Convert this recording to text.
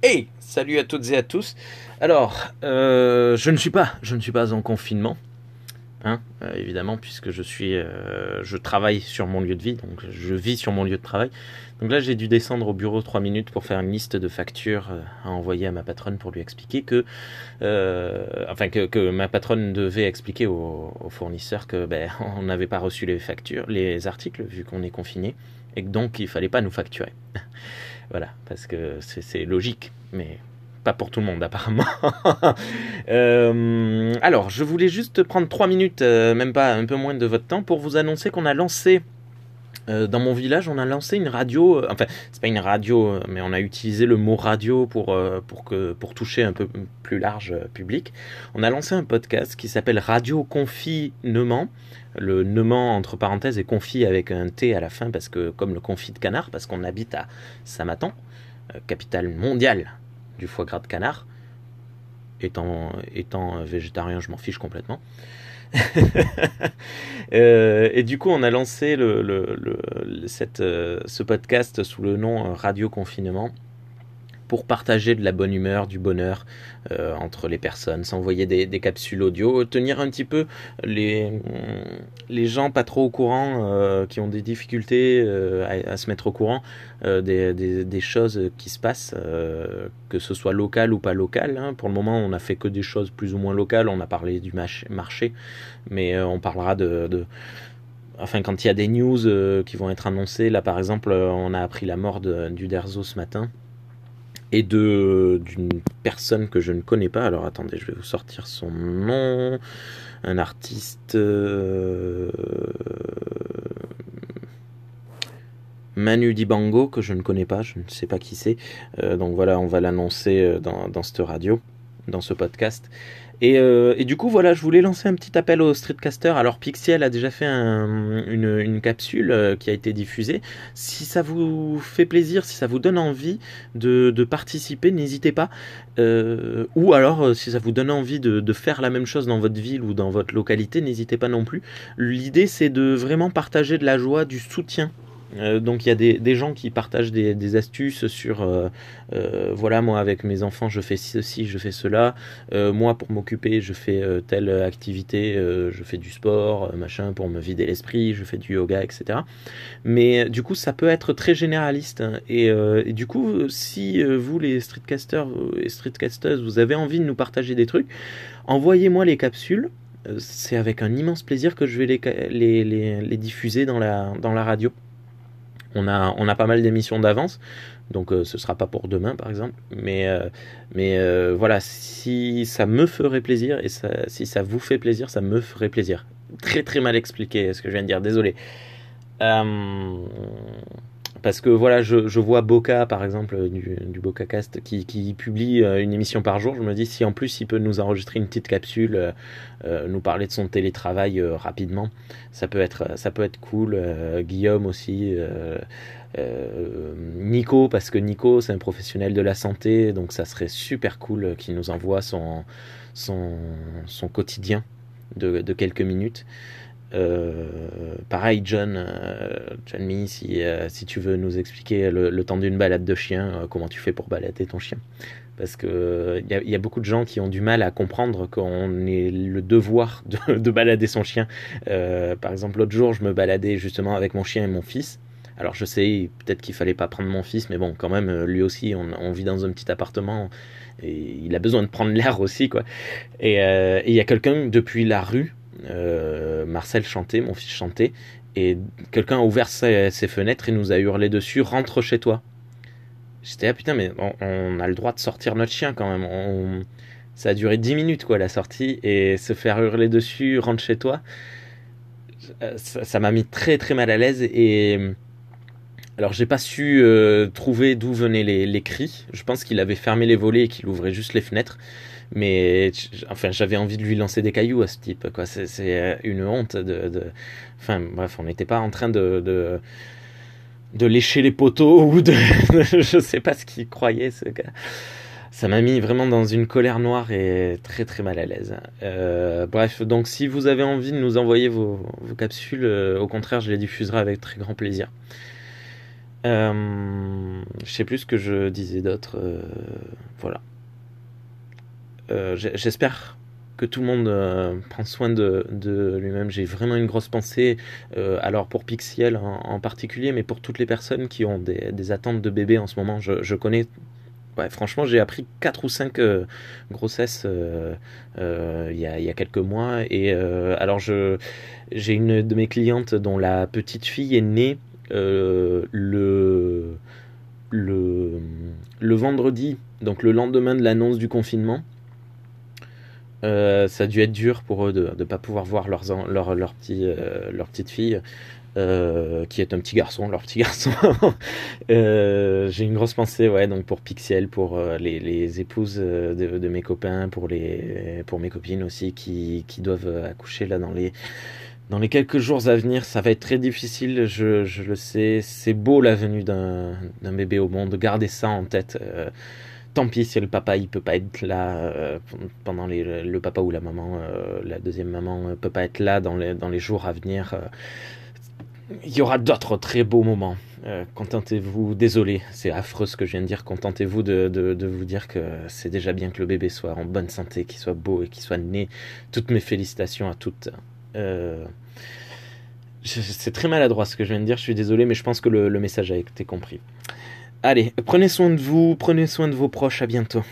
Hey, salut à toutes et à tous. Alors, euh, je ne suis pas, je ne suis pas en confinement, hein, euh, évidemment, puisque je suis, euh, je travaille sur mon lieu de vie, donc je vis sur mon lieu de travail. Donc là, j'ai dû descendre au bureau trois minutes pour faire une liste de factures à envoyer à ma patronne pour lui expliquer que, enfin que, ma patronne devait expliquer aux, aux fournisseurs que ben on n'avait pas reçu les factures, les articles vu qu'on est confiné et que donc il fallait pas nous facturer. Voilà, parce que c'est logique, mais pas pour tout le monde apparemment. Euh, alors, je voulais juste prendre 3 minutes, euh, même pas un peu moins de votre temps, pour vous annoncer qu'on a lancé euh, dans mon village, on a lancé une radio, enfin, c'est pas une radio, mais on a utilisé le mot radio pour, pour, que, pour toucher un peu plus large public. On a lancé un podcast qui s'appelle Radio Confinement. Lenement, entre parenthèses, est confit avec un T à la fin, parce que, comme le confit de canard, parce qu'on habite à Samatan, capitale mondiale du foie gras de canard. Étant, étant végétarien, je m'en fiche complètement. Euh, et du coup, on a lancé euh, ce podcast sous le nom Radio Confinement pour partager de la bonne humeur, du bonheur euh, entre les personnes, s'envoyer des, des, capsules audio, tenir un petit peu les, les gens pas trop au courant, euh, qui ont des difficultés euh, à, se mettre au courant des, des, choses qui se passent, que ce soit local ou pas local. Hein. Pour le moment, on n'a fait que des choses plus ou moins locales, on a parlé du marché, mais on parlera de, de enfin quand il y a des news qui vont être annoncées, là par exemple on a appris la mort de, du Derzo ce matin, et de d'une personne que je ne connais pas. Alors attendez, je vais vous sortir son nom. Un artiste. Euh, Manu Dibango, que je ne connais pas, je ne sais pas qui c'est. Euh, donc voilà, on va l'annoncer euh, dans, dans cette radio, dans ce podcast. Euh, et, du coup, voilà, je voulais lancer un petit appel aux streetcasters. Alors, Pixiel a déjà fait une, capsule euh, qui a été diffusée. Si ça vous fait plaisir, si ça vous donne envie de, participer, n'hésitez pas. Euh, ou alors, si ça vous donne envie de, de, faire la même chose dans votre ville ou dans votre localité, n'hésitez pas non plus. L'idée, c'est de vraiment partager de la joie, du soutien euh, donc il y a des, gens qui partagent des, astuces sur euh, euh, voilà moi avec mes enfants je fais ceci je fais cela moi pour m'occuper je fais telle activité je fais du sport machin pour me vider l'esprit je fais du yoga etc mais du coup ça peut être très généraliste hein. et, du coup si vous les streetcasters et streetcasters vous avez envie de nous partager des trucs envoyez-moi les capsules c'est avec un immense plaisir que je vais les, diffuser dans la radio. On a, pas mal d'émissions d'avance, donc euh, ce sera pas pour demain par exemple. Mais, euh, euh, voilà, si ça me ferait plaisir et si ça vous fait plaisir, ça me ferait plaisir. Très très mal expliqué ce que je viens de dire, désolé. Parce que voilà, je, je, vois Boca par exemple du, du BocaCast qui, qui publie une émission par jour. Je me dis si en plus il peut nous enregistrer une petite capsule, nous parler de son télétravail rapidement, ça peut être ça peut être cool. Guillaume aussi. Euh, Nico, parce que Nico, c'est un professionnel de la santé, donc ça serait super cool qu'il nous envoie son, son, son quotidien de, de, quelques minutes. Euh, pareil, John, euh, John Mee, si, si tu veux nous expliquer le, temps d'une balade de chien, comment tu fais pour balader ton chien parce que il y, y, a beaucoup de gens qui ont du mal à comprendre qu'on ait le devoir de, de balader son chien. par exemple, l'autre jour, je me baladais justement avec mon chien et mon fils, alors je sais, peut-être qu'il fallait pas prendre mon fils, mais bon, quand même, euh, lui aussi, on, vit dans un petit appartement et il a besoin de prendre l'air aussi, quoi. Et euh, il y a quelqu'un depuis la rue, euh, Marcel chantait, mon fils chantait, et quelqu'un a ouvert ses, fenêtres et nous a hurlé dessus, rentre chez toi. J'étais ah putain, mais on, a le droit de sortir notre chien quand même. ça a duré 10 minutes, quoi, la sortie, et se faire hurler dessus, rentre chez toi. Ça m'a mis très très mal à l'aise et alors j'ai pas su euh, trouver d'où venaient les, cris. Je pense qu'il avait fermé les volets et qu'il ouvrait juste les fenêtres. Mais enfin j'avais envie de lui lancer des cailloux à ce type. C'est, euh, une honte de, Enfin bref, on n'était pas en train de, de, lécher les poteaux ou de... je sais pas ce qu'il croyait ce gars. Ça m'a mis vraiment dans une colère noire et très très mal à l'aise. Euh, bref, donc si vous avez envie de nous envoyer vos capsules, au contraire je les diffuserai avec très grand plaisir. Euh, je sais plus ce que je disais d'autre. Euh, voilà. Euh, j'espère que tout le monde prend soin de, lui-même. J'ai vraiment une grosse pensée, alors pour Pixiel en, particulier, mais pour toutes les personnes qui ont des, attentes de bébé en ce moment. Je, connais franchement, j'ai appris 4 ou 5 grossesses il y, a, quelques mois. Et alors, j'ai une de mes clientes dont la petite fille est née euh, le, le, le vendredi, donc le lendemain de l'annonce du confinement, euh, ça a dû être dur pour eux de ne pas pouvoir voir leurs, leur, leur, petit, euh, petite fille, qui est un petit garçon, leur petit garçon. J'ai une grosse pensée ouais, donc pour Pixel, pour les, les, épouses de, de, mes copains, pour, les, pour mes copines aussi qui, qui doivent accoucher là dans les dans les quelques jours à venir, ça va être très difficile, je, le sais. C'est beau la venue d'un bébé au monde, gardez ça en tête. Euh, tant pis si le papa il peut pas être là euh, pendant les, le papa ou la maman, euh, la deuxième maman peut pas être là dans les, jours à venir. il y aura d'autres très beaux moments. contentez-vous, désolé, c'est affreux ce que je viens de dire. Contentez-vous de, de, de, vous dire que c'est déjà bien que le bébé soit en bonne santé, qu'il soit beau et qu'il soit né. Toutes mes félicitations à toutes. Euh, c'est très maladroit ce que je viens de dire, je suis désolé, mais je pense que le, le message a été compris. Allez, prenez soin de vous, prenez soin de vos proches, à bientôt.